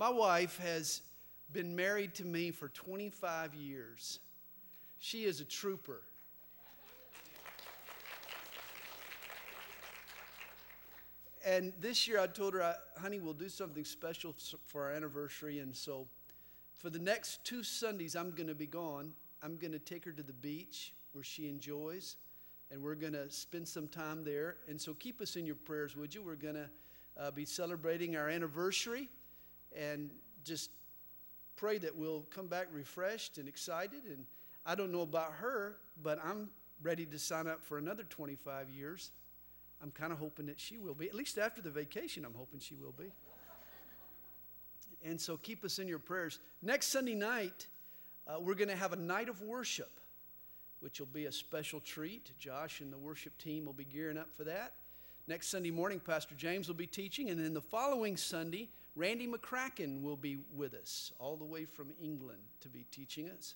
My wife has been married to me for 25 years. She is a trooper. And this year I told her, honey, we'll do something special for our anniversary. And so for the next two Sundays, I'm going to be gone. I'm going to take her to the beach where she enjoys, and we're going to spend some time there. And so keep us in your prayers, would you? We're going to uh, be celebrating our anniversary and just pray that we'll come back refreshed and excited. And I don't know about her, but I'm ready to sign up for another 25 years. I'm kind of hoping that she will be. At least after the vacation, I'm hoping she will be. And so keep us in your prayers. Next Sunday night, uh, we're going to have a night of worship, which will be a special treat. Josh and the worship team will be gearing up for that. Next Sunday morning, Pastor James will be teaching. And then the following Sunday, Randy McCracken will be with us, all the way from England to be teaching us.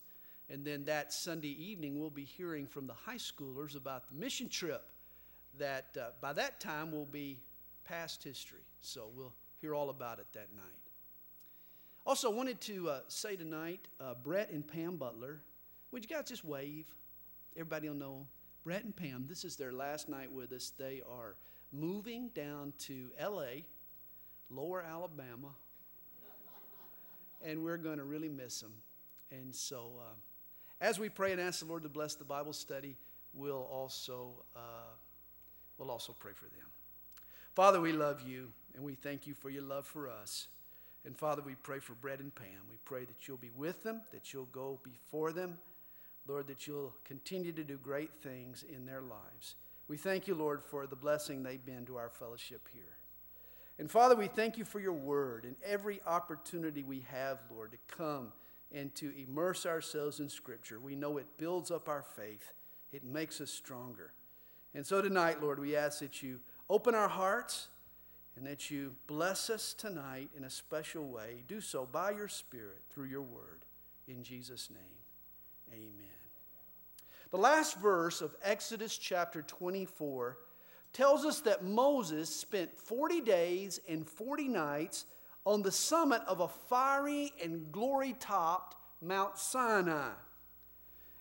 And then that Sunday evening, we'll be hearing from the high schoolers about the mission trip that uh, by that time will be past history. So we'll hear all about it that night. Also, I wanted to uh, say tonight, uh, Brett and Pam Butler, would you guys just wave? Everybody will know. Brett and Pam, this is their last night with us. They are moving down to LA, lower Alabama, and we're going to really miss them. And so, uh, as we pray and ask the Lord to bless the Bible study, we'll also uh, we'll also pray for them. Father, we love you and we thank you for your love for us. And Father, we pray for Brett and Pam. We pray that you'll be with them, that you'll go before them. Lord, that you'll continue to do great things in their lives. We thank you, Lord, for the blessing they've been to our fellowship here. And Father, we thank you for your word and every opportunity we have, Lord, to come and to immerse ourselves in Scripture. We know it builds up our faith, it makes us stronger. And so tonight, Lord, we ask that you open our hearts and that you bless us tonight in a special way. Do so by your Spirit through your word. In Jesus' name, amen. The last verse of Exodus chapter 24 tells us that Moses spent 40 days and 40 nights on the summit of a fiery and glory topped Mount Sinai.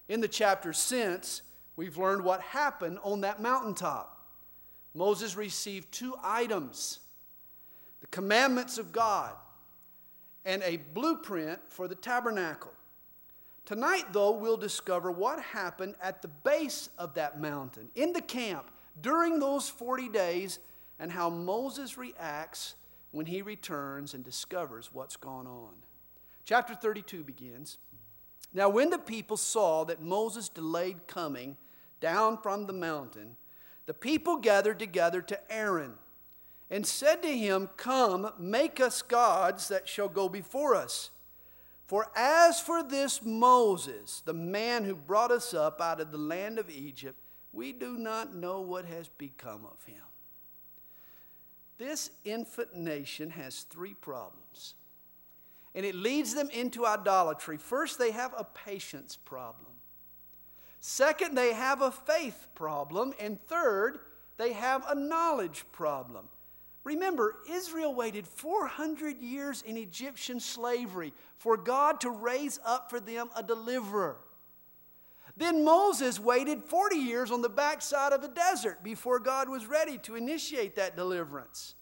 In the chapter since, we've learned what happened on that mountaintop. Moses received two items the commandments of God and a blueprint for the tabernacle. Tonight, though, we'll discover what happened at the base of that mountain, in the camp, during those 40 days, and how Moses reacts when he returns and discovers what's gone on. Chapter 32 begins. Now, when the people saw that Moses delayed coming down from the mountain, the people gathered together to Aaron and said to him, Come, make us gods that shall go before us. For as for this Moses, the man who brought us up out of the land of Egypt, we do not know what has become of him. This infant nation has three problems, and it leads them into idolatry. First, they have a patience problem. Second, they have a faith problem. And third, they have a knowledge problem. Remember, Israel waited 400 years in Egyptian slavery for God to raise up for them a deliverer. Then Moses waited 40 years on the backside of a desert before God was ready to initiate that deliverance.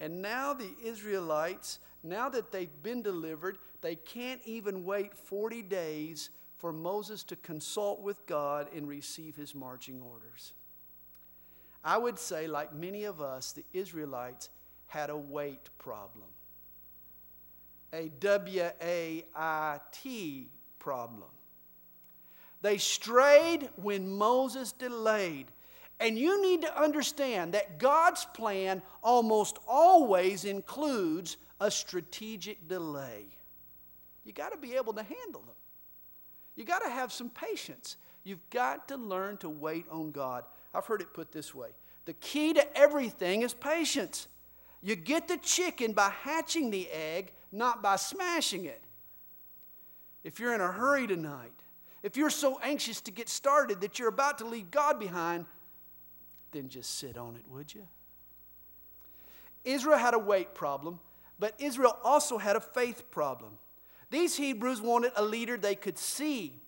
And now the Israelites, now that they've been delivered, they can't even wait 40 days for Moses to consult with God and receive his marching orders. I would say, like many of us, the Israelites had a wait problem, a W A I T problem. They strayed when Moses delayed. And you need to understand that God's plan almost always includes a strategic delay. You got to be able to handle them. You got to have some patience. You've got to learn to wait on God. I've heard it put this way the key to everything is patience. You get the chicken by hatching the egg, not by smashing it. If you're in a hurry tonight, if you're so anxious to get started that you're about to leave God behind, then just sit on it, would you? Israel had a wait problem, But Israel also had a faith problem. These Hebrews wanted a leader they could see,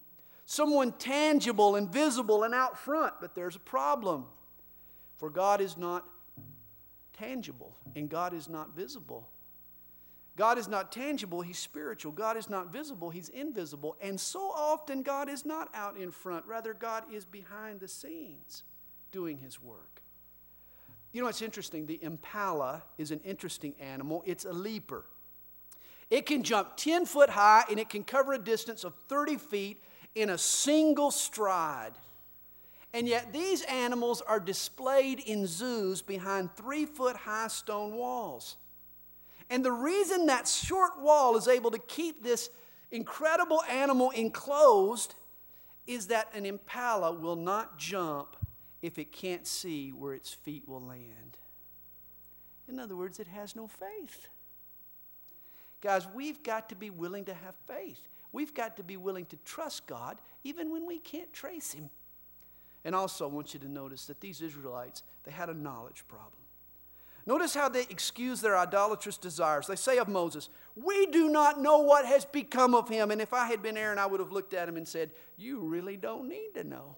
someone tangible and visible and out front. But there's a problem. For God is not tangible and God is not visible. God is not tangible, He's spiritual. God is not visible, He's invisible. And so often, God is not out in front. Rather, God is behind the scenes doing His work. You know, it's interesting. The impala is an interesting animal, it's a leaper. It can jump 10 foot high and it can cover a distance of 30 feet in a single stride. And yet, these animals are displayed in zoos behind three foot high stone walls. And the reason that short wall is able to keep this incredible animal enclosed is that an impala will not jump if it can't see where its feet will land. In other words, it has no faith. Guys, we've got to be willing to have faith. We've got to be willing to trust God even when we can't trace Him. And also, I want you to notice that these Israelites, they had a knowledge problem. Notice how they excuse their idolatrous desires. They say of Moses, We do not know what has become of him. And if I had been Aaron, I would have looked at him and said, You really don't need to know.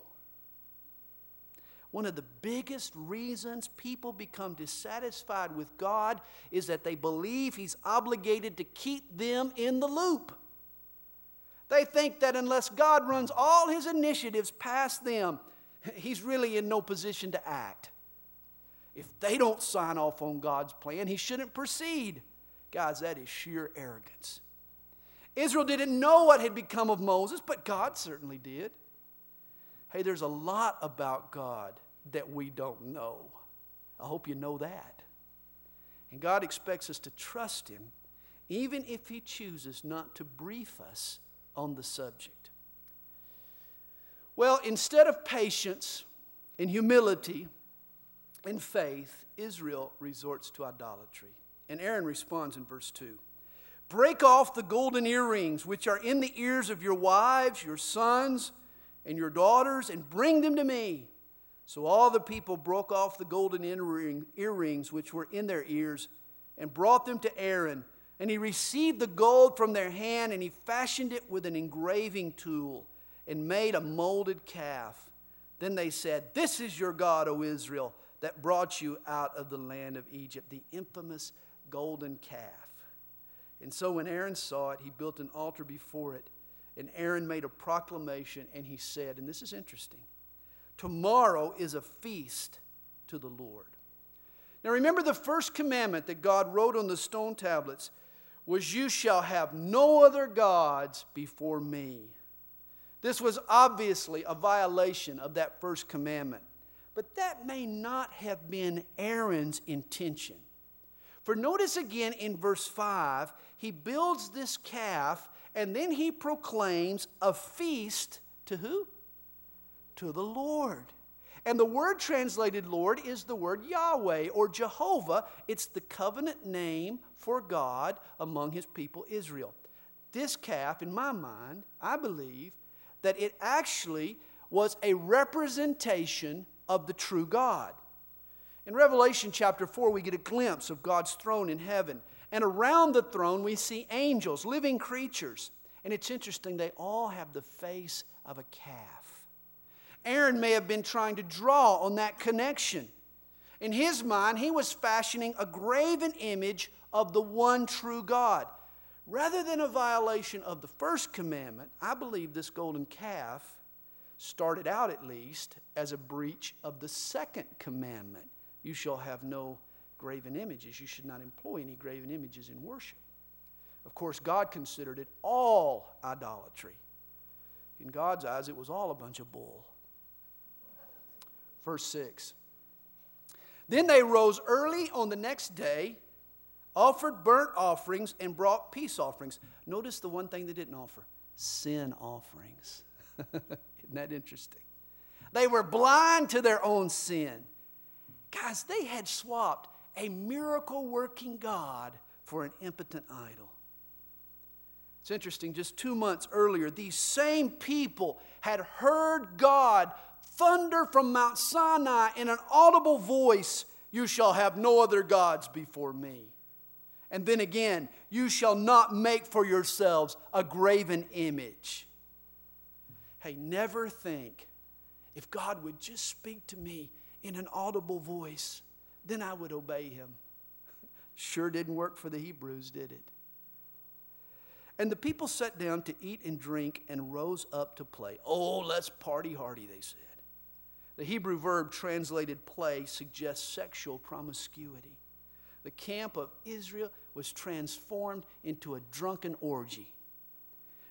One of the biggest reasons people become dissatisfied with God is that they believe He's obligated to keep them in the loop. They think that unless God runs all His initiatives past them, He's really in no position to act. If they don't sign off on God's plan, he shouldn't proceed. Guys, that is sheer arrogance. Israel didn't know what had become of Moses, but God certainly did. Hey, there's a lot about God that we don't know. I hope you know that. And God expects us to trust Him, even if He chooses not to brief us on the subject. Well, instead of patience and humility, in faith, Israel resorts to idolatry. And Aaron responds in verse 2 Break off the golden earrings which are in the ears of your wives, your sons, and your daughters, and bring them to me. So all the people broke off the golden earring, earrings which were in their ears and brought them to Aaron. And he received the gold from their hand and he fashioned it with an engraving tool and made a molded calf. Then they said, This is your God, O Israel that brought you out of the land of Egypt, the infamous golden calf. And so when Aaron saw it, he built an altar before it. And Aaron made a proclamation and he said, and this is interesting tomorrow is a feast to the Lord. Now remember the first commandment that God wrote on the stone tablets was, You shall have no other gods before me. This was obviously a violation of that first commandment. But that may not have been Aaron's intention. For notice again in verse 5, he builds this calf and then he proclaims a feast to who? To the Lord. And the word translated Lord is the word Yahweh or Jehovah. It's the covenant name for God among his people Israel. This calf, in my mind, I believe that it actually was a representation of the true God. In Revelation chapter 4, we get a glimpse of God's throne in heaven. And around the throne, we see angels, living creatures. And it's interesting, they all have the face of a calf. Aaron may have been trying to draw on that connection. In his mind, he was fashioning a graven image of the one true God. Rather than a violation of the first commandment, I believe this golden calf started out at least as a breach of the second commandment you shall have no graven images. You should not employ any graven images in worship. Of course, God considered it all idolatry. In God's eyes, it was all a bunch of bull. Verse 6. Then they rose early on the next day, offered burnt offerings, and brought peace offerings. Notice the one thing they didn't offer sin offerings. Isn't that interesting? They were blind to their own sin. Guys, they had swapped a miracle working God for an impotent idol. It's interesting, just two months earlier, these same people had heard God thunder from Mount Sinai in an audible voice You shall have no other gods before me. And then again, you shall not make for yourselves a graven image. Hey, never think if God would just speak to me in an audible voice, then I would obey him. Sure didn't work for the Hebrews, did it? And the people sat down to eat and drink and rose up to play. Oh, let's party hardy, they said. The Hebrew verb translated play suggests sexual promiscuity. The camp of Israel was transformed into a drunken orgy.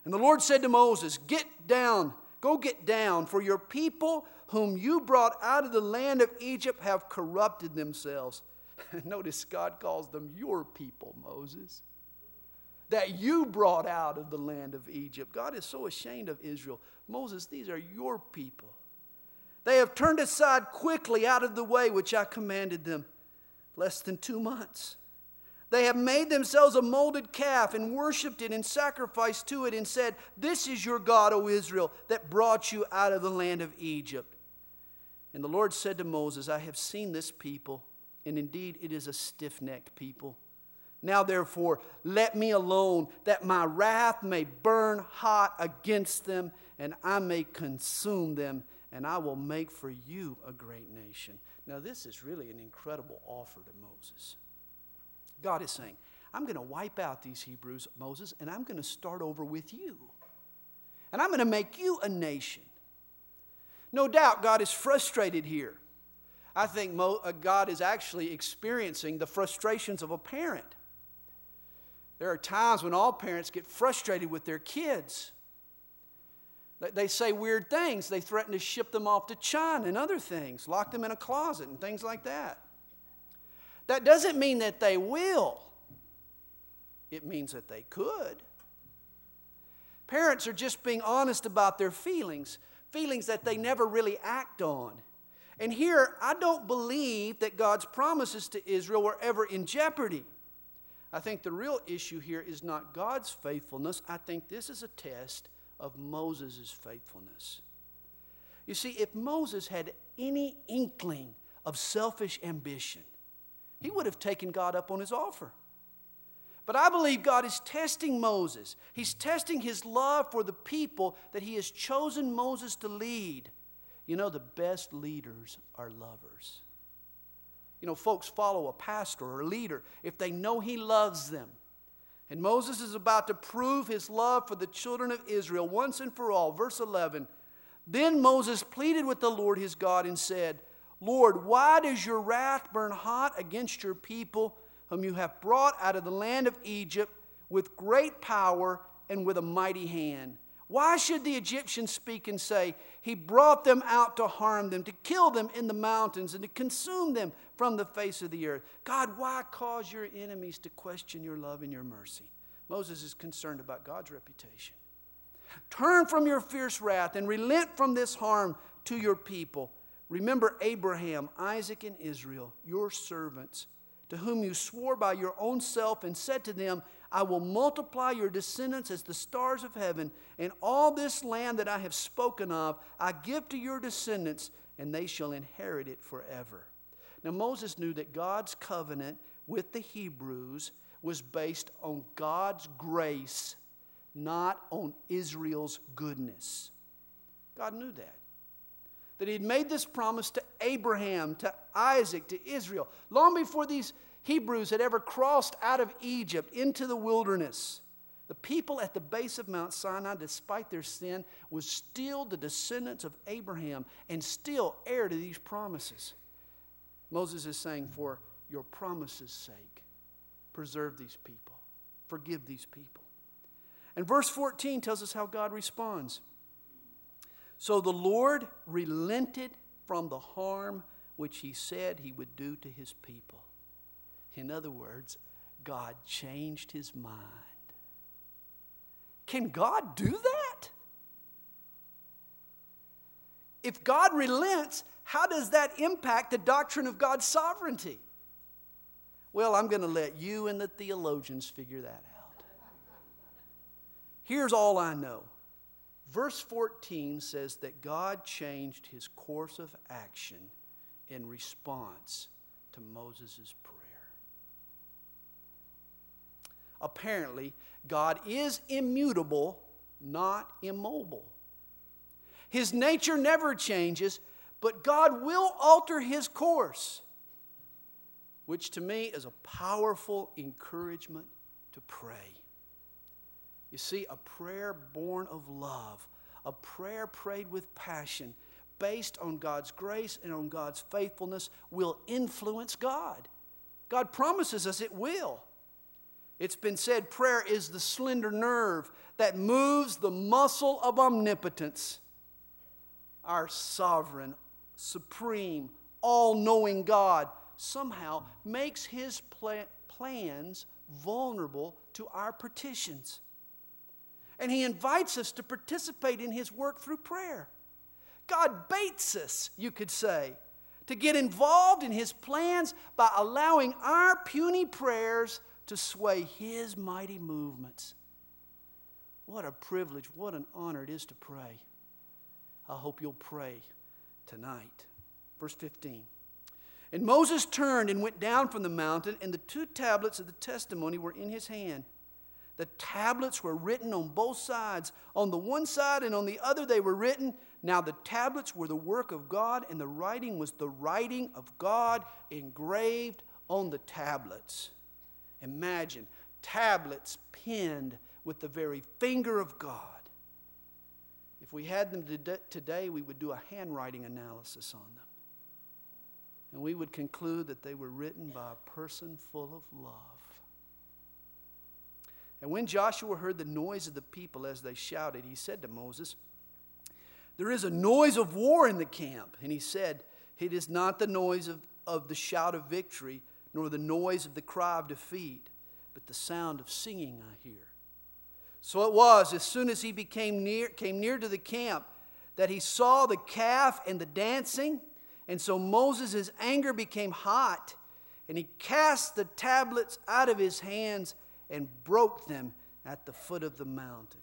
And the Lord said to Moses, Get down, go get down, for your people whom you brought out of the land of Egypt have corrupted themselves. Notice God calls them your people, Moses that you brought out of the land of Egypt. God is so ashamed of Israel. Moses, these are your people. They have turned aside quickly out of the way which I commanded them less than two months. They have made themselves a molded calf and worshiped it and sacrificed to it and said, This is your God, O Israel, that brought you out of the land of Egypt. And the Lord said to Moses, I have seen this people, and indeed it is a stiff necked people. Now, therefore, let me alone, that my wrath may burn hot against them, and I may consume them, and I will make for you a great nation. Now, this is really an incredible offer to Moses. God is saying, I'm going to wipe out these Hebrews, Moses, and I'm going to start over with you. And I'm going to make you a nation. No doubt God is frustrated here. I think Mo- uh, God is actually experiencing the frustrations of a parent. There are times when all parents get frustrated with their kids. They say weird things. They threaten to ship them off to China and other things, lock them in a closet and things like that. That doesn't mean that they will, it means that they could. Parents are just being honest about their feelings, feelings that they never really act on. And here, I don't believe that God's promises to Israel were ever in jeopardy. I think the real issue here is not God's faithfulness. I think this is a test of Moses' faithfulness. You see, if Moses had any inkling of selfish ambition, he would have taken God up on his offer. But I believe God is testing Moses. He's testing his love for the people that he has chosen Moses to lead. You know, the best leaders are lovers. You know, folks follow a pastor or a leader if they know he loves them. And Moses is about to prove his love for the children of Israel once and for all. Verse 11 Then Moses pleaded with the Lord his God and said, Lord, why does your wrath burn hot against your people, whom you have brought out of the land of Egypt with great power and with a mighty hand? Why should the Egyptians speak and say, He brought them out to harm them, to kill them in the mountains, and to consume them from the face of the earth? God, why cause your enemies to question your love and your mercy? Moses is concerned about God's reputation. Turn from your fierce wrath and relent from this harm to your people. Remember Abraham, Isaac, and Israel, your servants, to whom you swore by your own self and said to them, I will multiply your descendants as the stars of heaven, and all this land that I have spoken of I give to your descendants, and they shall inherit it forever. Now, Moses knew that God's covenant with the Hebrews was based on God's grace, not on Israel's goodness. God knew that. That He had made this promise to Abraham, to Isaac, to Israel, long before these Hebrews had ever crossed out of Egypt into the wilderness. The people at the base of Mount Sinai, despite their sin, was still the descendants of Abraham and still heir to these promises. Moses is saying, For your promise's sake, preserve these people, forgive these people. And verse 14 tells us how God responds. So the Lord relented from the harm which he said he would do to his people. In other words, God changed his mind. Can God do that? If God relents, how does that impact the doctrine of God's sovereignty? Well, I'm going to let you and the theologians figure that out. Here's all I know. Verse 14 says that God changed his course of action in response to Moses' prayer. apparently, God is immutable, not immobile. His nature never changes, but God will alter his course, which to me is a powerful encouragement to pray. You see, a prayer born of love, a prayer prayed with passion, based on God's grace and on God's faithfulness, will influence God. God promises us it will. It's been said prayer is the slender nerve that moves the muscle of omnipotence. Our sovereign, supreme, all knowing God somehow makes his plans vulnerable to our petitions. And he invites us to participate in his work through prayer. God baits us, you could say, to get involved in his plans by allowing our puny prayers to sway his mighty movements. What a privilege, what an honor it is to pray. I hope you'll pray tonight. Verse 15. And Moses turned and went down from the mountain, and the two tablets of the testimony were in his hand. The tablets were written on both sides. On the one side and on the other, they were written. Now, the tablets were the work of God, and the writing was the writing of God engraved on the tablets. Imagine tablets penned with the very finger of God. If we had them today, we would do a handwriting analysis on them. And we would conclude that they were written by a person full of love. And when Joshua heard the noise of the people as they shouted, he said to Moses, There is a noise of war in the camp. And he said, It is not the noise of, of the shout of victory, nor the noise of the cry of defeat, but the sound of singing I hear. So it was, as soon as he became near, came near to the camp, that he saw the calf and the dancing. And so Moses' anger became hot, and he cast the tablets out of his hands and broke them at the foot of the mountain.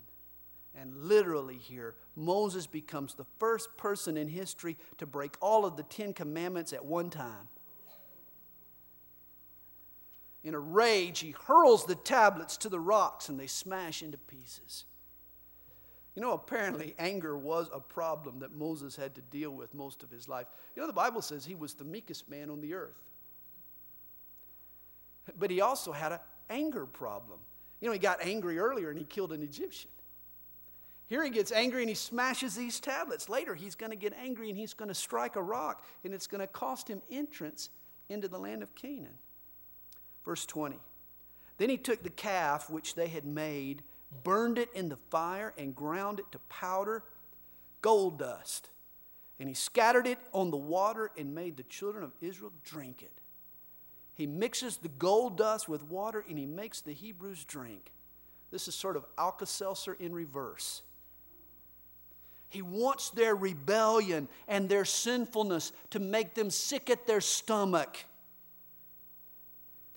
And literally, here, Moses becomes the first person in history to break all of the Ten Commandments at one time. In a rage, he hurls the tablets to the rocks and they smash into pieces. You know, apparently, anger was a problem that Moses had to deal with most of his life. You know, the Bible says he was the meekest man on the earth. But he also had an anger problem. You know, he got angry earlier and he killed an Egyptian. Here he gets angry and he smashes these tablets. Later, he's going to get angry and he's going to strike a rock and it's going to cost him entrance into the land of Canaan. Verse 20. Then he took the calf which they had made, burned it in the fire, and ground it to powder, gold dust. And he scattered it on the water and made the children of Israel drink it. He mixes the gold dust with water and he makes the Hebrews drink. This is sort of Alka Seltzer in reverse. He wants their rebellion and their sinfulness to make them sick at their stomach.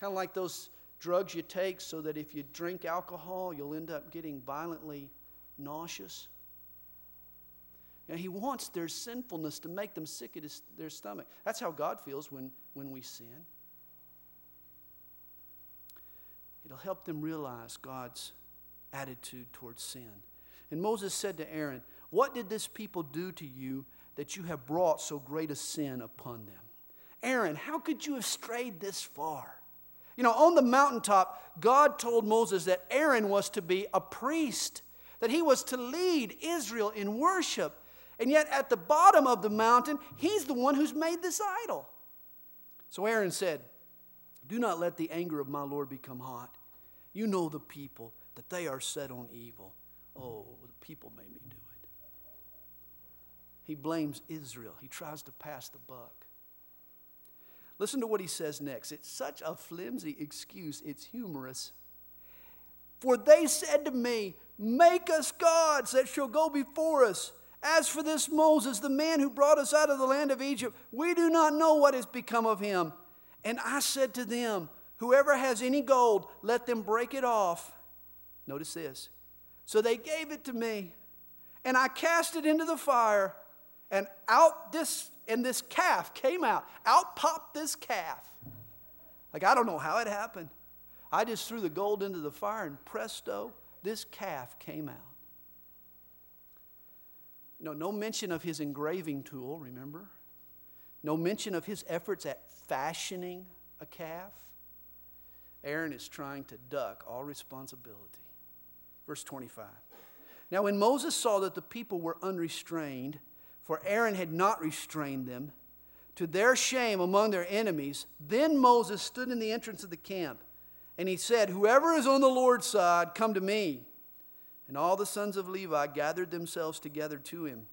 Kind of like those drugs you take so that if you drink alcohol, you'll end up getting violently nauseous. And he wants their sinfulness to make them sick at his, their stomach. That's how God feels when, when we sin. It'll help them realize God's attitude towards sin. And Moses said to Aaron, What did this people do to you that you have brought so great a sin upon them? Aaron, how could you have strayed this far? You know, on the mountaintop, God told Moses that Aaron was to be a priest, that he was to lead Israel in worship. And yet, at the bottom of the mountain, he's the one who's made this idol. So Aaron said, Do not let the anger of my Lord become hot. You know the people, that they are set on evil. Oh, the people made me do it. He blames Israel. He tries to pass the buck. Listen to what he says next. It's such a flimsy excuse, it's humorous. For they said to me, Make us gods that shall go before us. As for this Moses, the man who brought us out of the land of Egypt, we do not know what has become of him. And I said to them, Whoever has any gold, let them break it off. Notice this. So they gave it to me, and I cast it into the fire, and out this and this calf came out. Out popped this calf. Like, I don't know how it happened. I just threw the gold into the fire, and presto, this calf came out. No, no mention of his engraving tool, remember? No mention of his efforts at fashioning a calf. Aaron is trying to duck all responsibility. Verse 25. Now, when Moses saw that the people were unrestrained, for Aaron had not restrained them, to their shame among their enemies, then Moses stood in the entrance of the camp, and he said, Whoever is on the Lord's side, come to me. And all the sons of Levi gathered themselves together to him.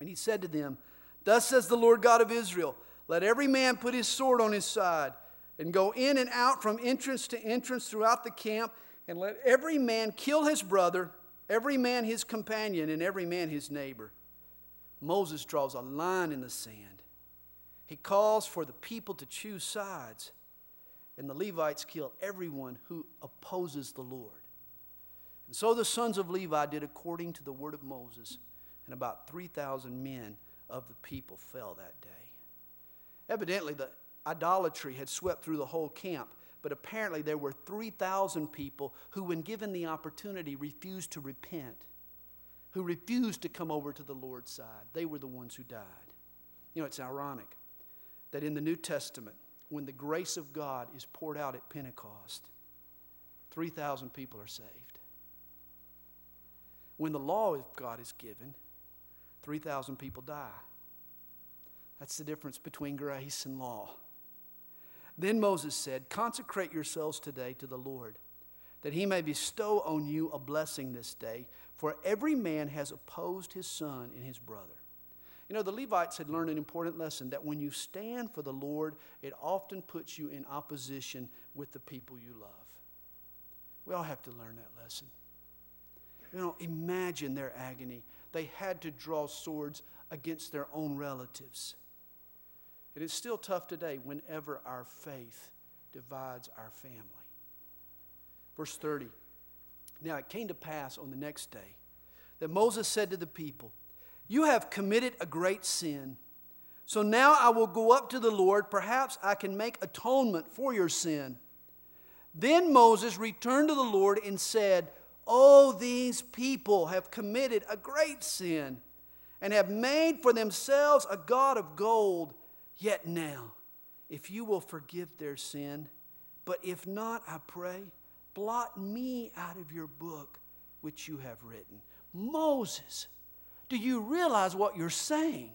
And he said to them, Thus says the Lord God of Israel, Let every man put his sword on his side, and go in and out from entrance to entrance throughout the camp, and let every man kill his brother, every man his companion, and every man his neighbor. Moses draws a line in the sand. He calls for the people to choose sides, and the Levites kill everyone who opposes the Lord. And so the sons of Levi did according to the word of Moses, and about 3,000 men of the people fell that day. Evidently, the idolatry had swept through the whole camp, but apparently there were 3,000 people who, when given the opportunity, refused to repent, who refused to come over to the Lord's side. They were the ones who died. You know, it's ironic that in the New Testament, when the grace of God is poured out at Pentecost, 3,000 people are saved. When the law of God is given, 3,000 people die. That's the difference between grace and law. Then Moses said, Consecrate yourselves today to the Lord, that he may bestow on you a blessing this day, for every man has opposed his son and his brother. You know, the Levites had learned an important lesson that when you stand for the Lord, it often puts you in opposition with the people you love. We all have to learn that lesson. You know, imagine their agony. They had to draw swords against their own relatives. It is still tough today whenever our faith divides our family. Verse 30. Now it came to pass on the next day that Moses said to the people, you have committed a great sin. So now I will go up to the Lord. Perhaps I can make atonement for your sin. Then Moses returned to the Lord and said, Oh, these people have committed a great sin and have made for themselves a God of gold. Yet now, if you will forgive their sin, but if not, I pray, blot me out of your book which you have written. Moses, do you realize what you're saying?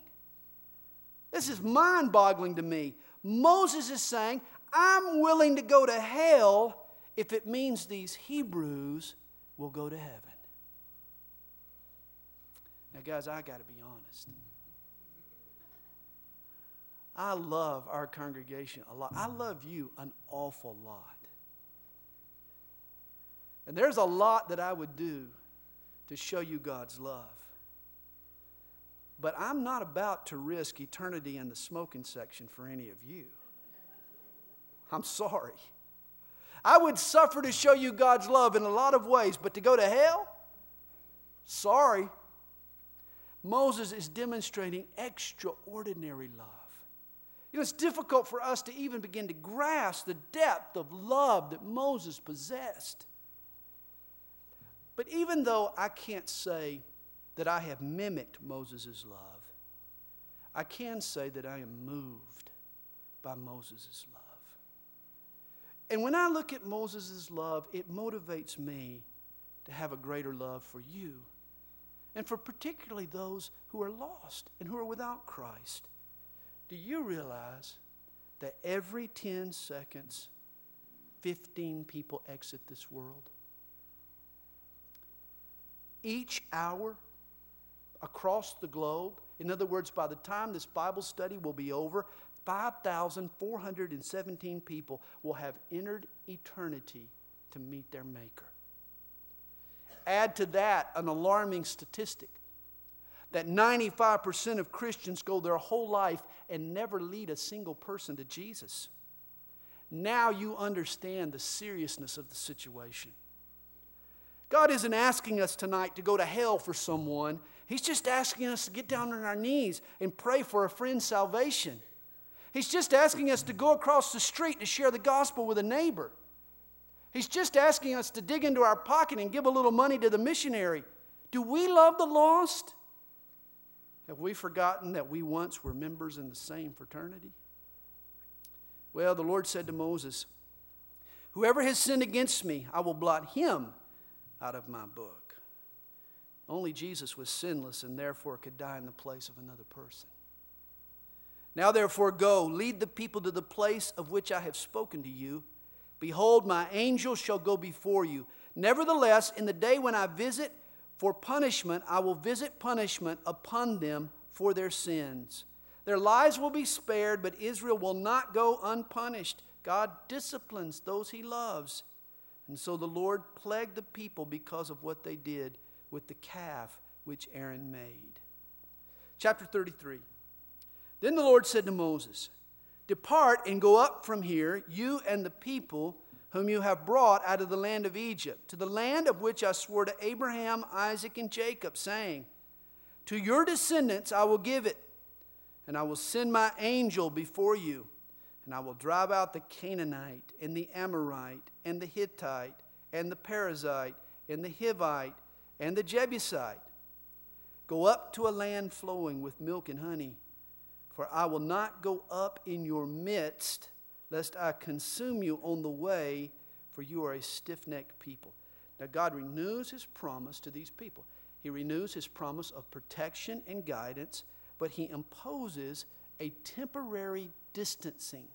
This is mind boggling to me. Moses is saying, I'm willing to go to hell if it means these Hebrews will go to heaven. Now, guys, I got to be honest. I love our congregation a lot. I love you an awful lot. And there's a lot that I would do to show you God's love. But I'm not about to risk eternity in the smoking section for any of you. I'm sorry. I would suffer to show you God's love in a lot of ways, but to go to hell? Sorry. Moses is demonstrating extraordinary love. You know, it's difficult for us to even begin to grasp the depth of love that Moses possessed. But even though I can't say that I have mimicked Moses' love, I can say that I am moved by Moses' love. And when I look at Moses' love, it motivates me to have a greater love for you and for particularly those who are lost and who are without Christ. Do you realize that every 10 seconds, 15 people exit this world? Each hour, across the globe. In other words, by the time this Bible study will be over, 5,417 people will have entered eternity to meet their Maker. Add to that an alarming statistic that 95% of Christians go their whole life and never lead a single person to Jesus. Now you understand the seriousness of the situation. God isn't asking us tonight to go to hell for someone. He's just asking us to get down on our knees and pray for a friend's salvation. He's just asking us to go across the street to share the gospel with a neighbor. He's just asking us to dig into our pocket and give a little money to the missionary. Do we love the lost? Have we forgotten that we once were members in the same fraternity? Well, the Lord said to Moses, Whoever has sinned against me, I will blot him out of my book. Only Jesus was sinless and therefore could die in the place of another person. Now, therefore, go, lead the people to the place of which I have spoken to you. Behold, my angel shall go before you. Nevertheless, in the day when I visit for punishment, I will visit punishment upon them for their sins. Their lives will be spared, but Israel will not go unpunished. God disciplines those he loves. And so the Lord plagued the people because of what they did with the calf which Aaron made. Chapter 33. Then the Lord said to Moses, Depart and go up from here, you and the people whom you have brought out of the land of Egypt, to the land of which I swore to Abraham, Isaac, and Jacob, saying, To your descendants I will give it, and I will send my angel before you, and I will drive out the Canaanite, and the Amorite, and the Hittite, and the Perizzite, and the Hivite, and the Jebusite. Go up to a land flowing with milk and honey for I will not go up in your midst, lest I consume you on the way, for you are a stiff necked people. Now, God renews his promise to these people. He renews his promise of protection and guidance, but he imposes a temporary distancing.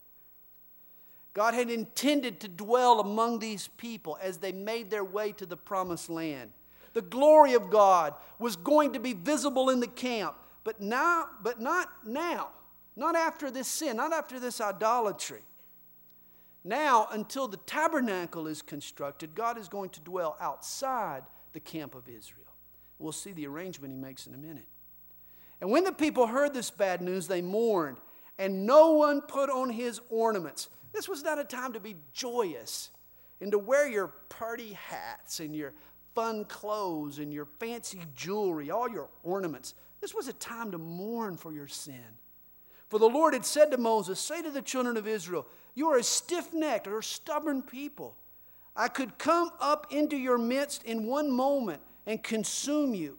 God had intended to dwell among these people as they made their way to the promised land. The glory of God was going to be visible in the camp. But now, but not now. Not after this sin, not after this idolatry. Now, until the tabernacle is constructed, God is going to dwell outside the camp of Israel. We'll see the arrangement he makes in a minute. And when the people heard this bad news, they mourned, and no one put on his ornaments. This was not a time to be joyous and to wear your party hats and your fun clothes and your fancy jewelry, all your ornaments. This was a time to mourn for your sin. For the Lord had said to Moses, Say to the children of Israel, You are a stiff necked or stubborn people. I could come up into your midst in one moment and consume you.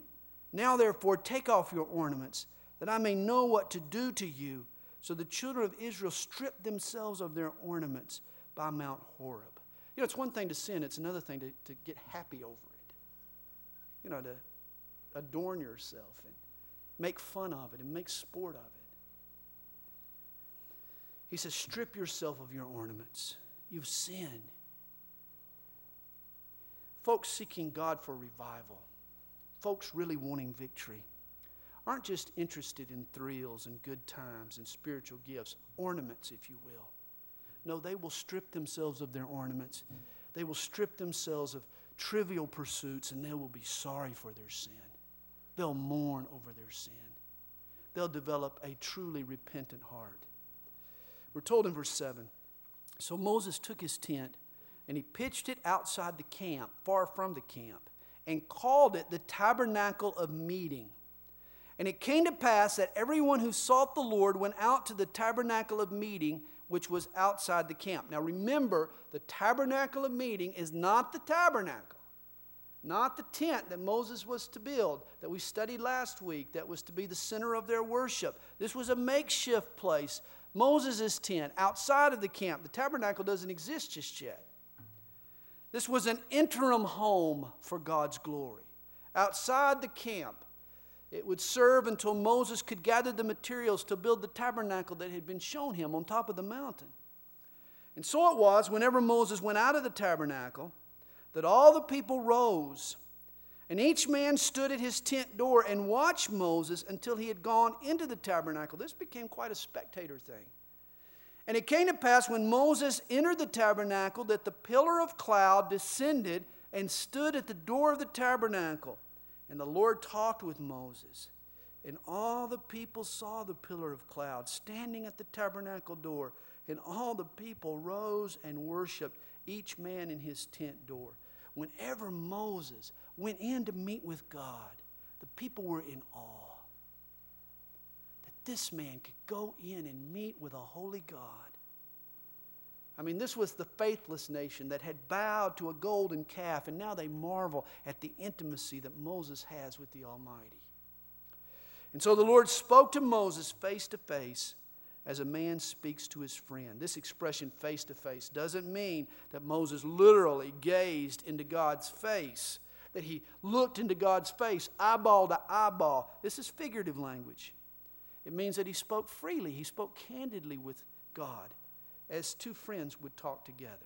Now, therefore, take off your ornaments, that I may know what to do to you. So the children of Israel stripped themselves of their ornaments by Mount Horeb. You know, it's one thing to sin, it's another thing to, to get happy over it. You know, to adorn yourself and make fun of it and make sport of it. He says, Strip yourself of your ornaments. You've sinned. Folks seeking God for revival, folks really wanting victory, aren't just interested in thrills and good times and spiritual gifts, ornaments, if you will. No, they will strip themselves of their ornaments. They will strip themselves of trivial pursuits and they will be sorry for their sin. They'll mourn over their sin. They'll develop a truly repentant heart. We're told in verse 7 So Moses took his tent and he pitched it outside the camp, far from the camp, and called it the tabernacle of meeting. And it came to pass that everyone who sought the Lord went out to the tabernacle of meeting, which was outside the camp. Now remember, the tabernacle of meeting is not the tabernacle not the tent that Moses was to build, that we studied last week, that was to be the center of their worship. This was a makeshift place. Moses' tent outside of the camp. The tabernacle doesn't exist just yet. This was an interim home for God's glory. Outside the camp, it would serve until Moses could gather the materials to build the tabernacle that had been shown him on top of the mountain. And so it was, whenever Moses went out of the tabernacle, that all the people rose, and each man stood at his tent door and watched Moses until he had gone into the tabernacle. This became quite a spectator thing. And it came to pass when Moses entered the tabernacle that the pillar of cloud descended and stood at the door of the tabernacle. And the Lord talked with Moses. And all the people saw the pillar of cloud standing at the tabernacle door. And all the people rose and worshiped, each man in his tent door whenever Moses went in to meet with God, the people were in awe that this man could go in and meet with a holy God. I mean, this was the faithless nation that had bowed to a golden calf, and now they marvel at the intimacy that Moses has with the Almighty. And so the Lord spoke to Moses face to face as a man speaks to his friend. This expression, face to face, doesn't mean that Moses literally gazed into God's face, that he looked into God's face, eyeball to eyeball. This is figurative language. It means that he spoke freely, he spoke candidly with God as two friends would talk together.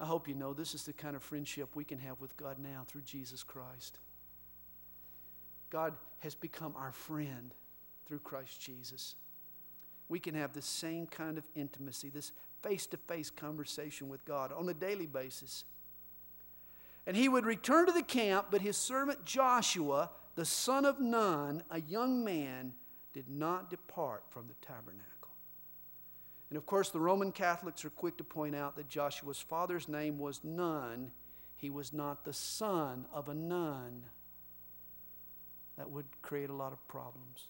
I hope you know this is the kind of friendship we can have with God now through Jesus Christ. God has become our friend through Christ Jesus. We can have the same kind of intimacy, this face to face conversation with God on a daily basis. And he would return to the camp, but his servant Joshua, the son of Nun, a young man, did not depart from the tabernacle. And of course, the Roman Catholics are quick to point out that Joshua's father's name was Nun. He was not the son of a nun. That would create a lot of problems.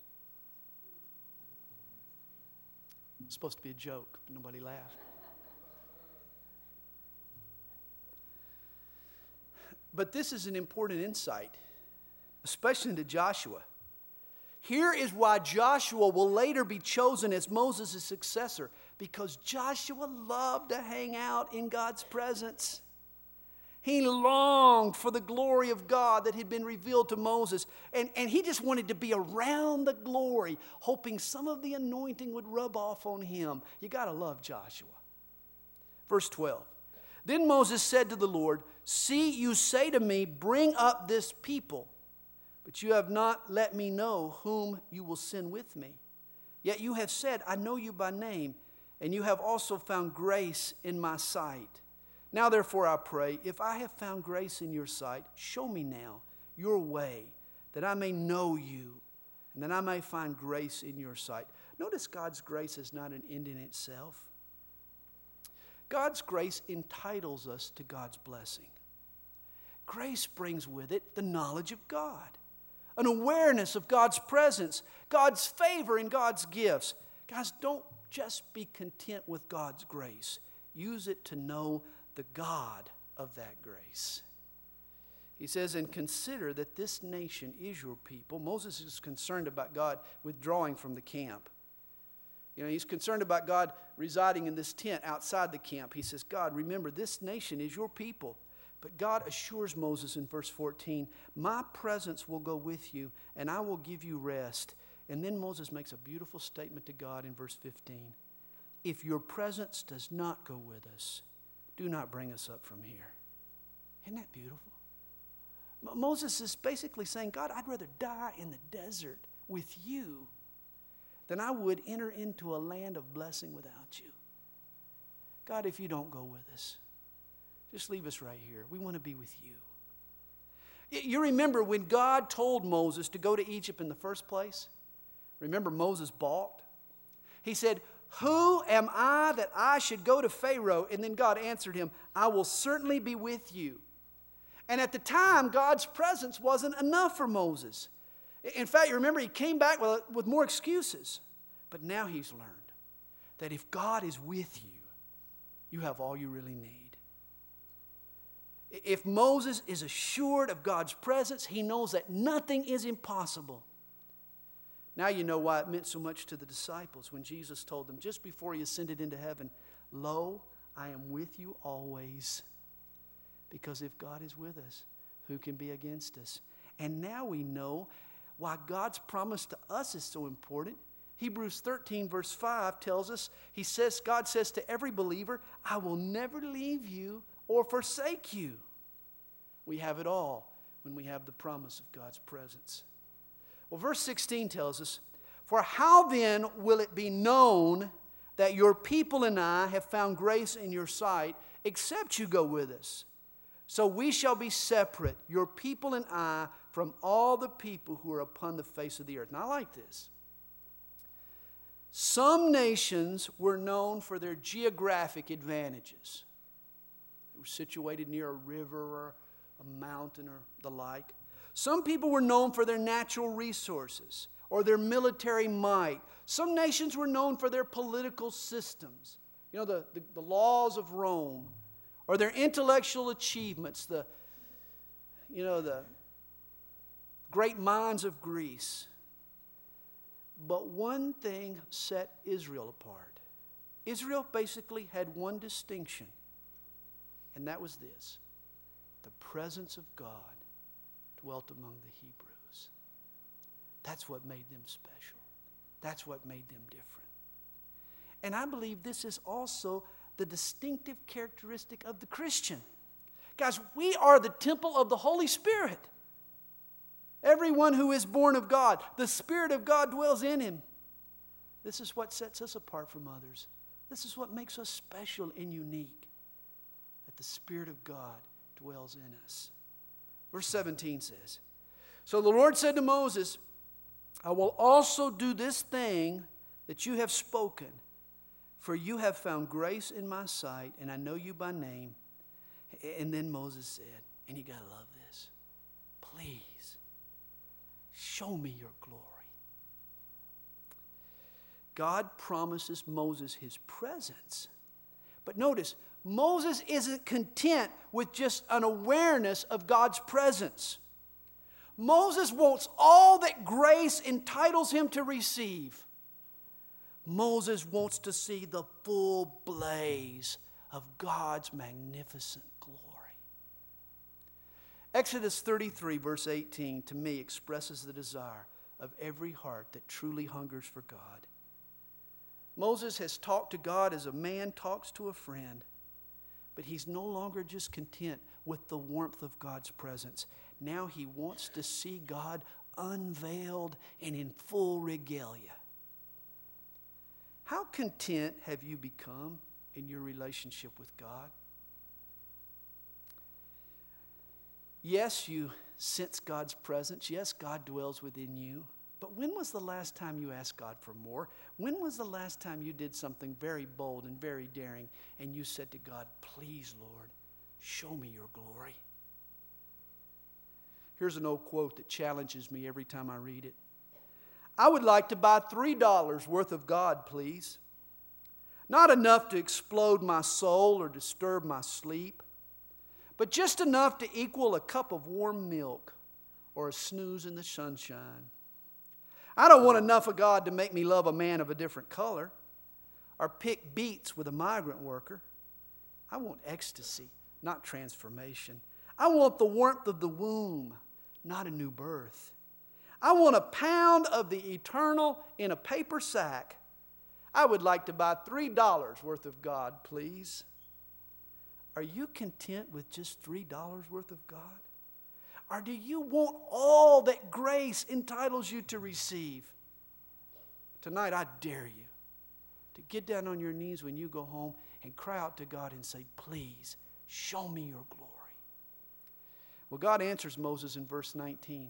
It's supposed to be a joke, but nobody laughed. But this is an important insight, especially to Joshua. Here is why Joshua will later be chosen as Moses' successor because Joshua loved to hang out in God's presence. He longed for the glory of God that had been revealed to Moses. And, and he just wanted to be around the glory, hoping some of the anointing would rub off on him. You got to love Joshua. Verse 12. Then Moses said to the Lord, See, you say to me, Bring up this people, but you have not let me know whom you will send with me. Yet you have said, I know you by name and you have also found grace in my sight. Now, therefore, I pray, if I have found grace in your sight, show me now your way, that I may know you, and that I may find grace in your sight. Notice God's grace is not an end in itself. God's grace entitles us to God's blessing. Grace brings with it the knowledge of God, an awareness of God's presence, God's favor, and God's gifts. Guys, don't just be content with God's grace. Use it to know the God of that grace. He says, and consider that this nation is your people. Moses is concerned about God withdrawing from the camp. You know, he's concerned about God residing in this tent outside the camp. He says, God, remember, this nation is your people. But God assures Moses in verse 14, My presence will go with you, and I will give you rest. And then Moses makes a beautiful statement to God in verse 15 If your presence does not go with us, do not bring us up from here. Isn't that beautiful? Moses is basically saying, God, I'd rather die in the desert with you than I would enter into a land of blessing without you. God, if you don't go with us, just leave us right here. We want to be with you. You remember when God told Moses to go to Egypt in the first place? Remember, Moses balked. He said, Who am I that I should go to Pharaoh? And then God answered him, I will certainly be with you. And at the time, God's presence wasn't enough for Moses. In fact, you remember, he came back with, with more excuses. But now he's learned that if God is with you, you have all you really need. If Moses is assured of God's presence, he knows that nothing is impossible. Now you know why it meant so much to the disciples when Jesus told them just before he ascended into heaven, Lo, I am with you always. Because if God is with us, who can be against us? And now we know why God's promise to us is so important. Hebrews 13, verse 5 tells us, He says, God says to every believer, I will never leave you or forsake you. We have it all when we have the promise of God's presence. Well, verse 16 tells us, For how then will it be known that your people and I have found grace in your sight, except you go with us? So we shall be separate, your people and I, from all the people who are upon the face of the earth. Now, I like this. Some nations were known for their geographic advantages. They were situated near a river or a mountain or the like. Some people were known for their natural resources or their military might. Some nations were known for their political systems. you know, the, the, the laws of Rome, or their intellectual achievements, the, you know, the great minds of Greece. But one thing set Israel apart. Israel basically had one distinction, and that was this the presence of God dwelt among the Hebrews. That's what made them special, that's what made them different. And I believe this is also the distinctive characteristic of the Christian. Guys, we are the temple of the Holy Spirit. Everyone who is born of God, the Spirit of God dwells in him. This is what sets us apart from others. This is what makes us special and unique that the Spirit of God dwells in us. Verse 17 says So the Lord said to Moses, I will also do this thing that you have spoken, for you have found grace in my sight, and I know you by name. And then Moses said, and you got to love this, please show me your glory. God promises Moses his presence. But notice, Moses isn't content with just an awareness of God's presence. Moses wants all that grace entitles him to receive. Moses wants to see the full blaze of God's magnificent glory. Exodus 33, verse 18, to me expresses the desire of every heart that truly hungers for God. Moses has talked to God as a man talks to a friend, but he's no longer just content with the warmth of God's presence. Now he wants to see God unveiled and in full regalia. How content have you become in your relationship with God? Yes, you sense God's presence. Yes, God dwells within you. But when was the last time you asked God for more? When was the last time you did something very bold and very daring and you said to God, Please, Lord, show me your glory? Here's an old quote that challenges me every time I read it I would like to buy $3 worth of God, please. Not enough to explode my soul or disturb my sleep, but just enough to equal a cup of warm milk or a snooze in the sunshine. I don't want enough of God to make me love a man of a different color or pick beets with a migrant worker. I want ecstasy, not transformation. I want the warmth of the womb, not a new birth. I want a pound of the eternal in a paper sack. I would like to buy $3 worth of God, please. Are you content with just $3 worth of God? Or do you want all that grace entitles you to receive? Tonight, I dare you to get down on your knees when you go home and cry out to God and say, Please, show me your glory. Well, God answers Moses in verse 19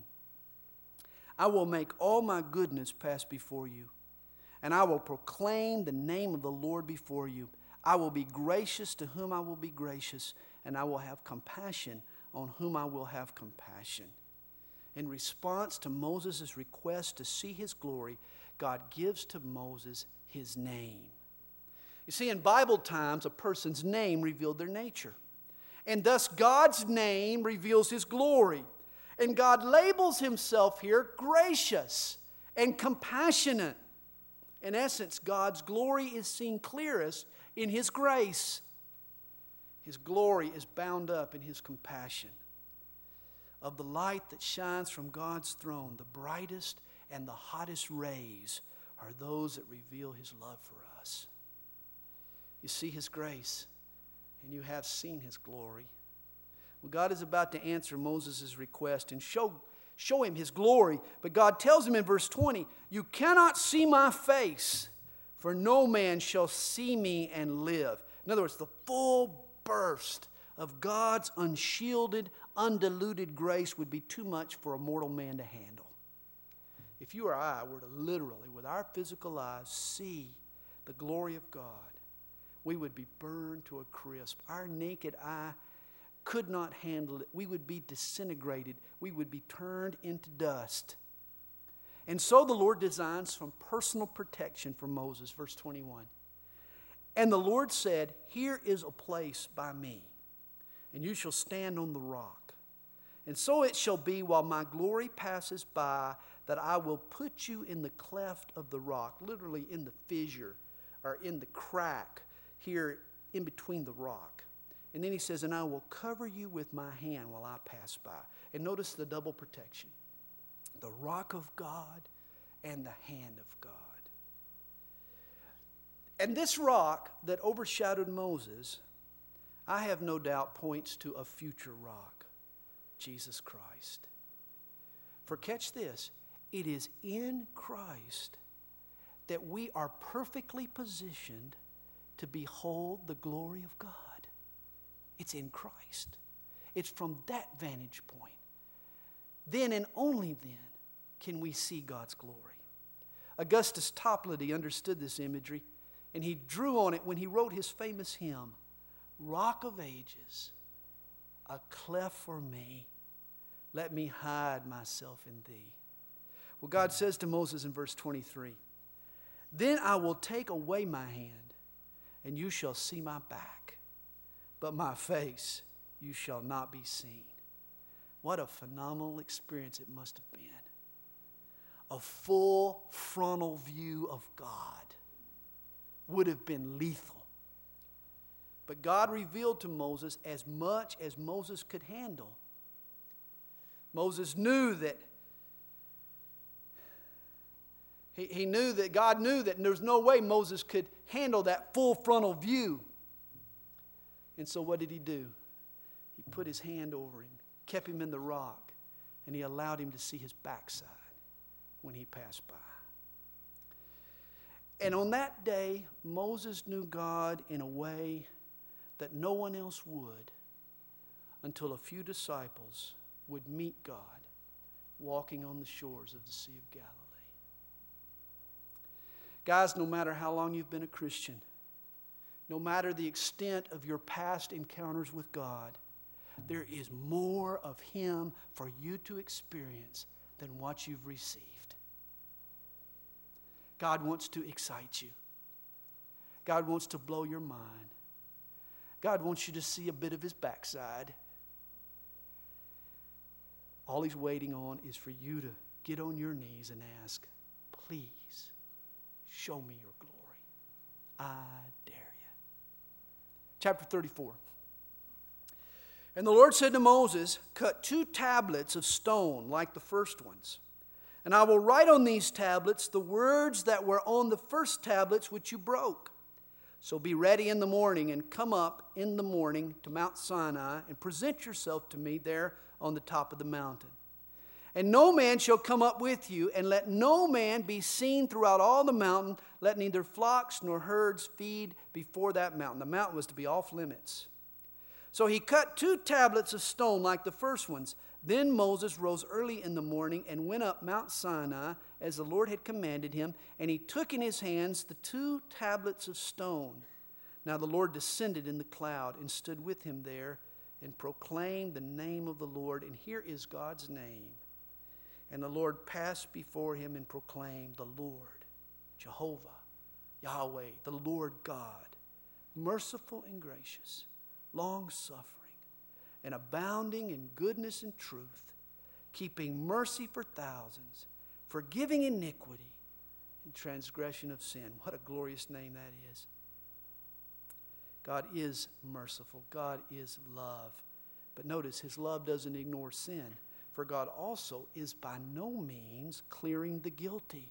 I will make all my goodness pass before you, and I will proclaim the name of the Lord before you. I will be gracious to whom I will be gracious, and I will have compassion on whom I will have compassion. In response to Moses' request to see his glory, God gives to Moses his name. You see, in Bible times, a person's name revealed their nature. And thus, God's name reveals his glory. And God labels himself here gracious and compassionate. In essence, God's glory is seen clearest in his grace. His glory is bound up in his compassion. Of the light that shines from God's throne, the brightest and the hottest rays are those that reveal his love for us. You see his grace, and you have seen his glory. Well, God is about to answer Moses' request and show, show him his glory. But God tells him in verse 20, You cannot see my face, for no man shall see me and live. In other words, the full burst of God's unshielded, undiluted grace would be too much for a mortal man to handle. If you or I were to literally, with our physical eyes, see the glory of God, we would be burned to a crisp. Our naked eye could not handle it. We would be disintegrated. We would be turned into dust. And so the Lord designs some personal protection for Moses, verse 21. And the Lord said, Here is a place by me, and you shall stand on the rock. And so it shall be while my glory passes by that I will put you in the cleft of the rock, literally in the fissure or in the crack here in between the rock. And then he says, And I will cover you with my hand while I pass by. And notice the double protection the rock of God and the hand of God. And this rock that overshadowed Moses, I have no doubt, points to a future rock, Jesus Christ. For catch this it is in Christ that we are perfectly positioned to behold the glory of God. It's in Christ. It's from that vantage point. Then and only then can we see God's glory. Augustus Toplady understood this imagery, and he drew on it when he wrote his famous hymn, Rock of Ages, a cleft for me, let me hide myself in thee. Well, God says to Moses in verse 23 Then I will take away my hand, and you shall see my back, but my face you shall not be seen. What a phenomenal experience it must have been. A full frontal view of God would have been lethal. But God revealed to Moses as much as Moses could handle. Moses knew that he, he knew that God knew that there's no way Moses could handle that full frontal view. And so what did he do? He put his hand over him, kept him in the rock, and he allowed him to see his backside when he passed by. And on that day, Moses knew God in a way that no one else would until a few disciples would meet God walking on the shores of the Sea of Galilee. Guys, no matter how long you've been a Christian, no matter the extent of your past encounters with God, there is more of Him for you to experience than what you've received. God wants to excite you, God wants to blow your mind. God wants you to see a bit of His backside. All He's waiting on is for you to get on your knees and ask, please Show me your glory. I. Chapter 34. And the Lord said to Moses, Cut two tablets of stone like the first ones. And I will write on these tablets the words that were on the first tablets which you broke. So be ready in the morning and come up in the morning to Mount Sinai and present yourself to me there on the top of the mountain. And no man shall come up with you, and let no man be seen throughout all the mountain. Let neither flocks nor herds feed before that mountain. The mountain was to be off limits. So he cut two tablets of stone like the first ones. Then Moses rose early in the morning and went up Mount Sinai as the Lord had commanded him, and he took in his hands the two tablets of stone. Now the Lord descended in the cloud and stood with him there and proclaimed the name of the Lord. And here is God's name and the Lord passed before him and proclaimed, The Lord, Jehovah, Yahweh, the Lord God, merciful and gracious, long suffering, and abounding in goodness and truth, keeping mercy for thousands, forgiving iniquity and transgression of sin. What a glorious name that is. God is merciful, God is love. But notice, his love doesn't ignore sin for God also is by no means clearing the guilty.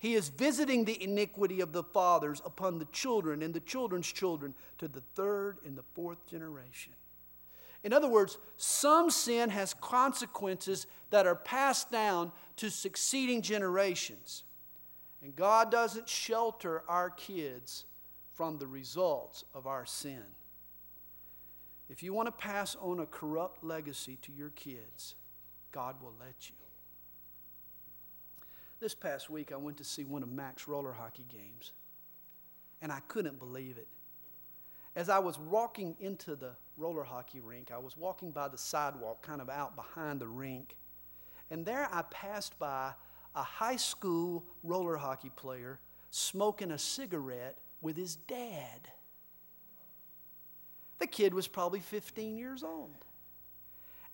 He is visiting the iniquity of the fathers upon the children and the children's children to the third and the fourth generation. In other words, some sin has consequences that are passed down to succeeding generations. And God doesn't shelter our kids from the results of our sin. If you want to pass on a corrupt legacy to your kids, God will let you. This past week, I went to see one of Mac's roller hockey games, and I couldn't believe it. As I was walking into the roller hockey rink, I was walking by the sidewalk, kind of out behind the rink, and there I passed by a high school roller hockey player smoking a cigarette with his dad. The kid was probably 15 years old.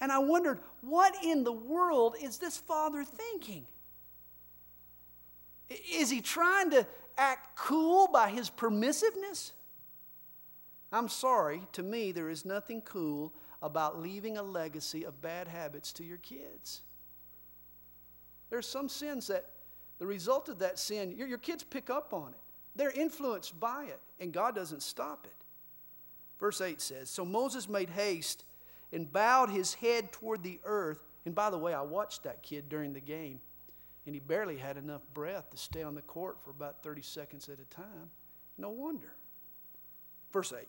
And I wondered, what in the world is this father thinking? Is he trying to act cool by his permissiveness? I'm sorry, to me, there is nothing cool about leaving a legacy of bad habits to your kids. There's some sins that the result of that sin, your, your kids pick up on it. They're influenced by it, and God doesn't stop it. Verse 8 says So Moses made haste and bowed his head toward the earth. And by the way, I watched that kid during the game, and he barely had enough breath to stay on the court for about 30 seconds at a time. No wonder. Verse 8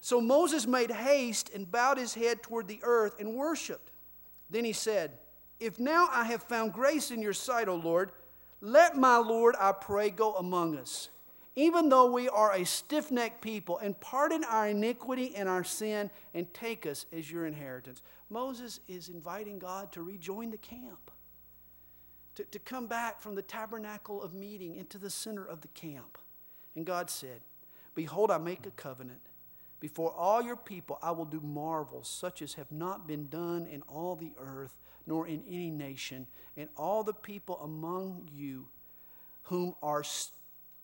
So Moses made haste and bowed his head toward the earth and worshiped. Then he said, If now I have found grace in your sight, O Lord, let my Lord, I pray, go among us even though we are a stiff necked people, and pardon our iniquity and our sin, and take us as your inheritance. Moses is inviting God to rejoin the camp, to, to come back from the tabernacle of meeting into the center of the camp. And God said, Behold, I make a covenant. Before all your people, I will do marvels such as have not been done in all the earth, nor in any nation. And all the people among you whom are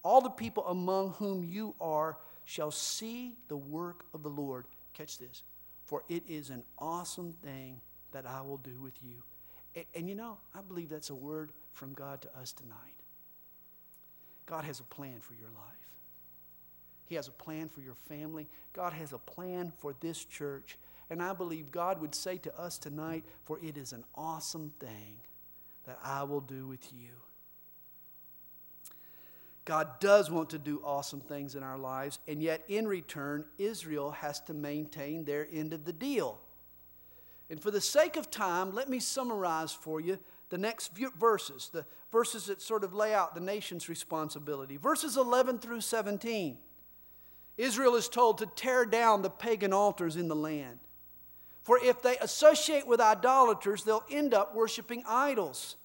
all the people among whom you are shall see the work of the Lord. Catch this. For it is an awesome thing that I will do with you. And, and, you know, I believe that's a word from God to us tonight. God has a plan for your life. He has a plan for your family. God has a plan for this church. And I believe God would say to us tonight, For it is an awesome thing that I will do with you. God does want to do awesome things in our lives, and yet in return, Israel has to maintain their end of the deal. And for the sake of time, let me summarize for you the next verses, the verses that sort of lay out the nation's responsibility. Verses 11 through 17. Israel is told to tear down the pagan altars in the land. For if they associate with idolaters, they'll end up worshiping idols.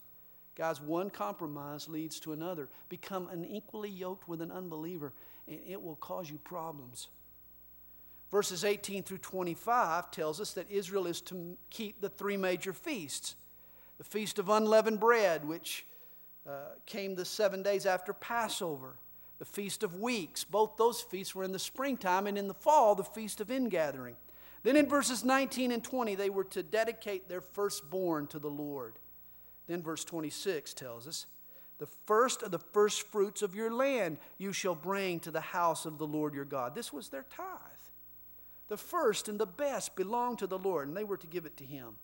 Guys, one compromise leads to another. Become unequally yoked with an unbeliever, and it will cause you problems. Verses 18 through 25 tells us that Israel is to keep the three major feasts the Feast of Unleavened Bread, which uh, came the seven days after Passover, the Feast of Weeks. Both those feasts were in the springtime, and in the fall, the Feast of Ingathering. Then in verses 19 and 20, they were to dedicate their firstborn to the Lord. Then verse 26 tells us, The first of the firstfruits of your land you shall bring to the house of the Lord your God. This was their tithe. The first and the best belonged to the Lord, and they were to give it to him.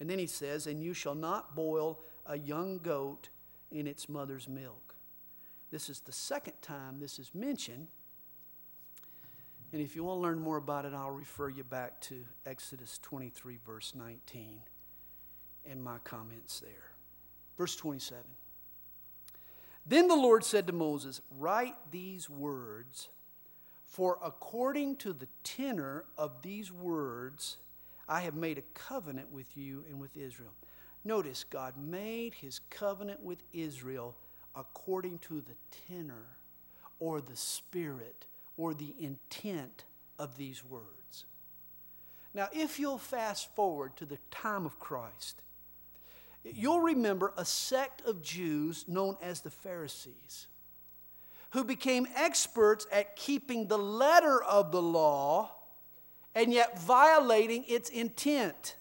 And then he says, And you shall not boil a young goat in its mother's milk. This is the second time this is mentioned. And if you want to learn more about it, I'll refer you back to Exodus 23, verse 19, and my comments there. Verse 27. Then the Lord said to Moses, Write these words, for according to the tenor of these words, I have made a covenant with you and with Israel. Notice, God made his covenant with Israel according to the tenor or the spirit or the intent of these words. Now, if you'll fast forward to the time of Christ, You'll remember a sect of Jews known as the Pharisees who became experts at keeping the letter of the law and yet violating its intent.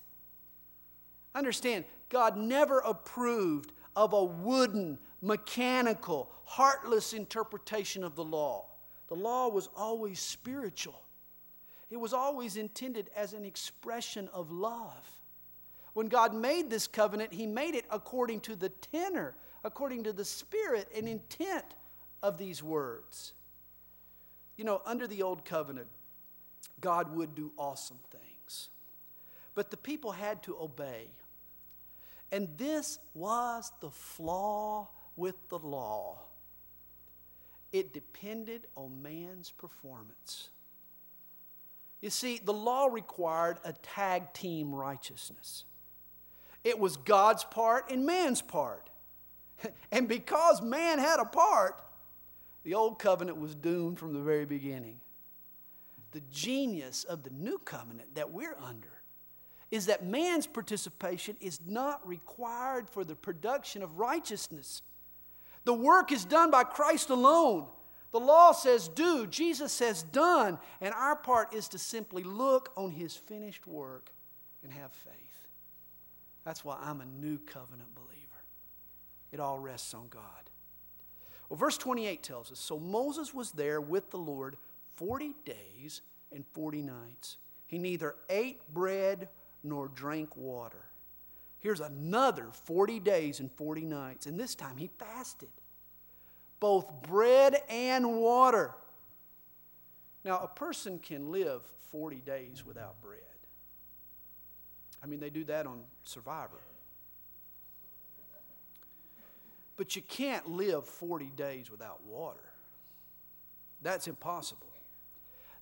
Understand, God never approved of a wooden, mechanical, heartless interpretation of the law. The law was always spiritual, it was always intended as an expression of love. When God made this covenant, He made it according to the tenor, according to the spirit and intent of these words. You know, under the old covenant, God would do awesome things, but the people had to obey. And this was the flaw with the law it depended on man's performance. You see, the law required a tag team righteousness. It was God's part and man's part. And because man had a part, The old covenant was doomed from the very beginning. The genius of the new covenant that we're under is that man's participation is not required for the production of righteousness. The work is done by Christ alone. The law says do, Jesus says done, and our part is to simply look on his finished work and have faith. That's why I'm a new covenant believer. It all rests on God. Well, verse 28 tells us So Moses was there with the Lord 40 days and 40 nights. He neither ate bread nor drank water. Here's another 40 days and 40 nights, and this time he fasted both bread and water. Now, a person can live 40 days without bread. I mean, they do that on Survivor. But you can't live 40 days without water. That's impossible.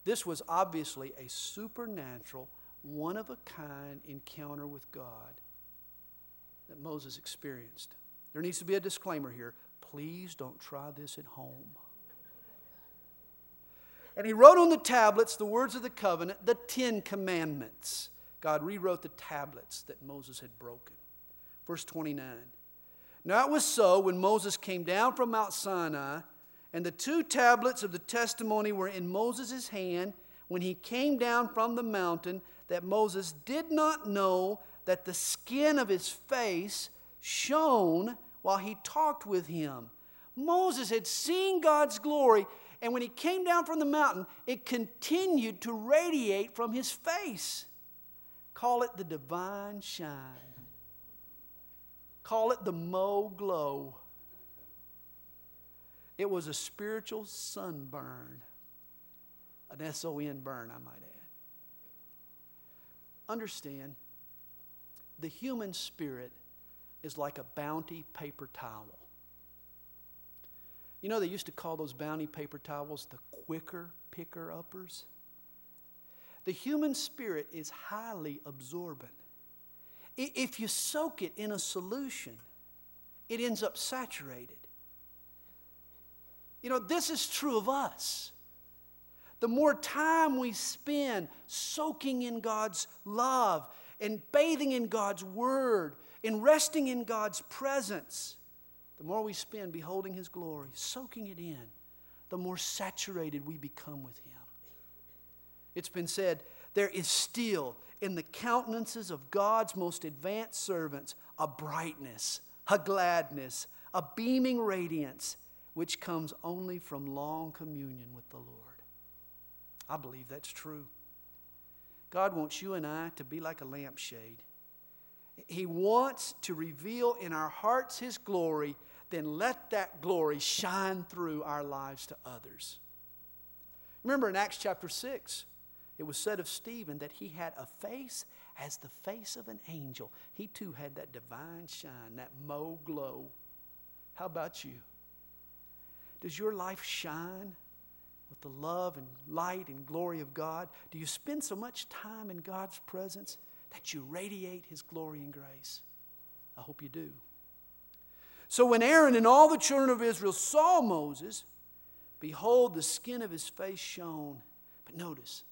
This was obviously a supernatural, one of a kind encounter with God that Moses experienced. There needs to be a disclaimer here. Please don't try this at home. And he wrote on the tablets the words of the covenant, the Ten Commandments. God rewrote the tablets that Moses had broken. Verse 29. Now it was so when Moses came down from Mount Sinai, and the two tablets of the testimony were in Moses' hand when he came down from the mountain, that Moses did not know that the skin of his face shone while he talked with him. Moses had seen God's glory, and when he came down from the mountain, it continued to radiate from his face. Call it the divine shine. Call it the Mo glow. It was a spiritual sunburn, an S O N burn, I might add. Understand, the human spirit is like a bounty paper towel. You know, they used to call those bounty paper towels the quicker picker uppers. The human spirit is highly absorbent. If you soak it in a solution, it ends up saturated. You know, this is true of us. The more time we spend soaking in God's love and bathing in God's Word and resting in God's presence, the more we spend beholding His glory, soaking it in, the more saturated we become with Him. It's been said there is still in the countenances of God's most advanced servants a brightness, a gladness, a beaming radiance, which comes only from long communion with the Lord. I believe that's true. God wants you and I to be like a lampshade he wants to reveal in our hearts His glory, then let that glory shine through our lives to others. Remember in Acts chapter 6, it was said of Stephen that he had a face as the face of an angel. He too had that divine shine, that mo glow. How about you? Does your life shine with the love and light and glory of God? Do you spend so much time in God's presence that you radiate his glory and grace. I hope you do. So when Aaron and all the children of Israel saw Moses, behold, the skin of his face shone. But notice,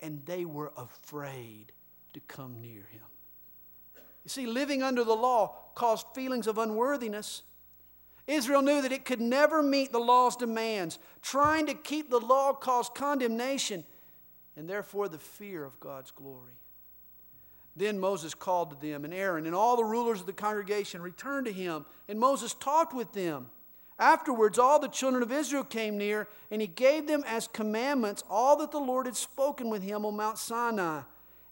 and they were afraid to come near him. You see, living under the law caused feelings of unworthiness. Israel knew that it could never meet the law's demands. Trying to keep the law caused condemnation and therefore the fear of God's glory. Then Moses called to them, and Aaron and all the rulers of the congregation returned to him, and Moses talked with them. Afterwards, all the children of Israel came near, and he gave them as commandments all that the Lord had spoken with him on Mount Sinai.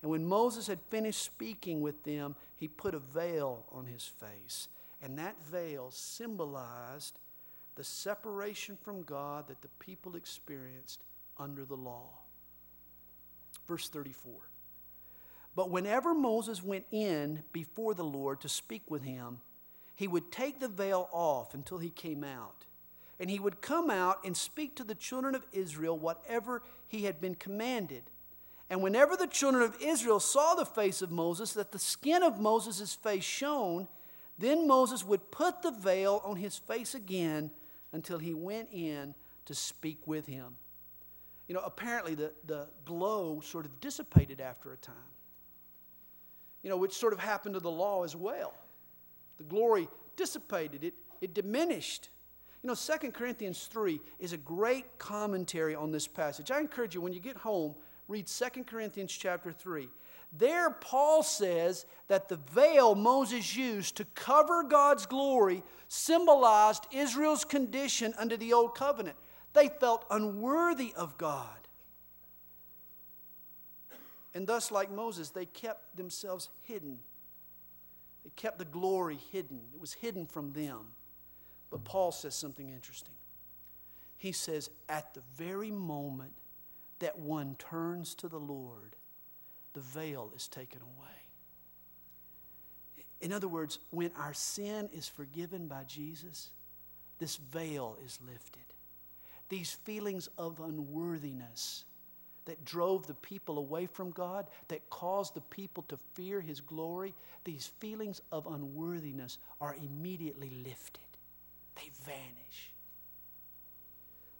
And when Moses had finished speaking with them, he put a veil on his face. And that veil symbolized the separation from God that the people experienced under the law. Verse 34. But whenever Moses went in before the Lord to speak with him, he would take the veil off until he came out. And he would come out and speak to the children of Israel whatever he had been commanded. And whenever the children of Israel saw the face of Moses, that the skin of Moses' face shone, then Moses would put the veil on his face again until he went in to speak with him. You know, apparently the, the glow sort of dissipated after a time, you know, which sort of happened to the law as well. The glory dissipated, it, it diminished. You know, 2 Corinthians 3 is a great commentary on this passage. I encourage you, when you get home, read 2 Corinthians chapter 3. There, Paul says that the veil Moses used to cover God's glory symbolized Israel's condition under the old covenant. They felt unworthy of God. And thus, like Moses, they kept themselves hidden. They kept the glory hidden, it was hidden from them. But Paul says something interesting. He says, at the very moment that one turns to the Lord, the veil is taken away. In other words, when our sin is forgiven by Jesus, this veil is lifted. These feelings of unworthiness that drove the people away from God, that caused the people to fear His glory, these feelings of unworthiness are immediately lifted. They vanish.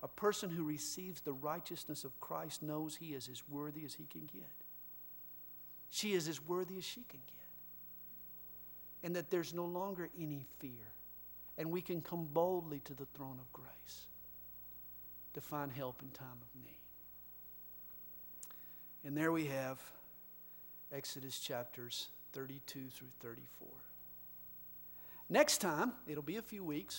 A person who receives the righteousness of Christ knows he is as worthy as he can get. She is as worthy as she can get. And that there's no longer any fear. And we can come boldly to the throne of grace to find help in time of need. And there we have Exodus chapters 32 through 34. Next time, it'll be a few weeks.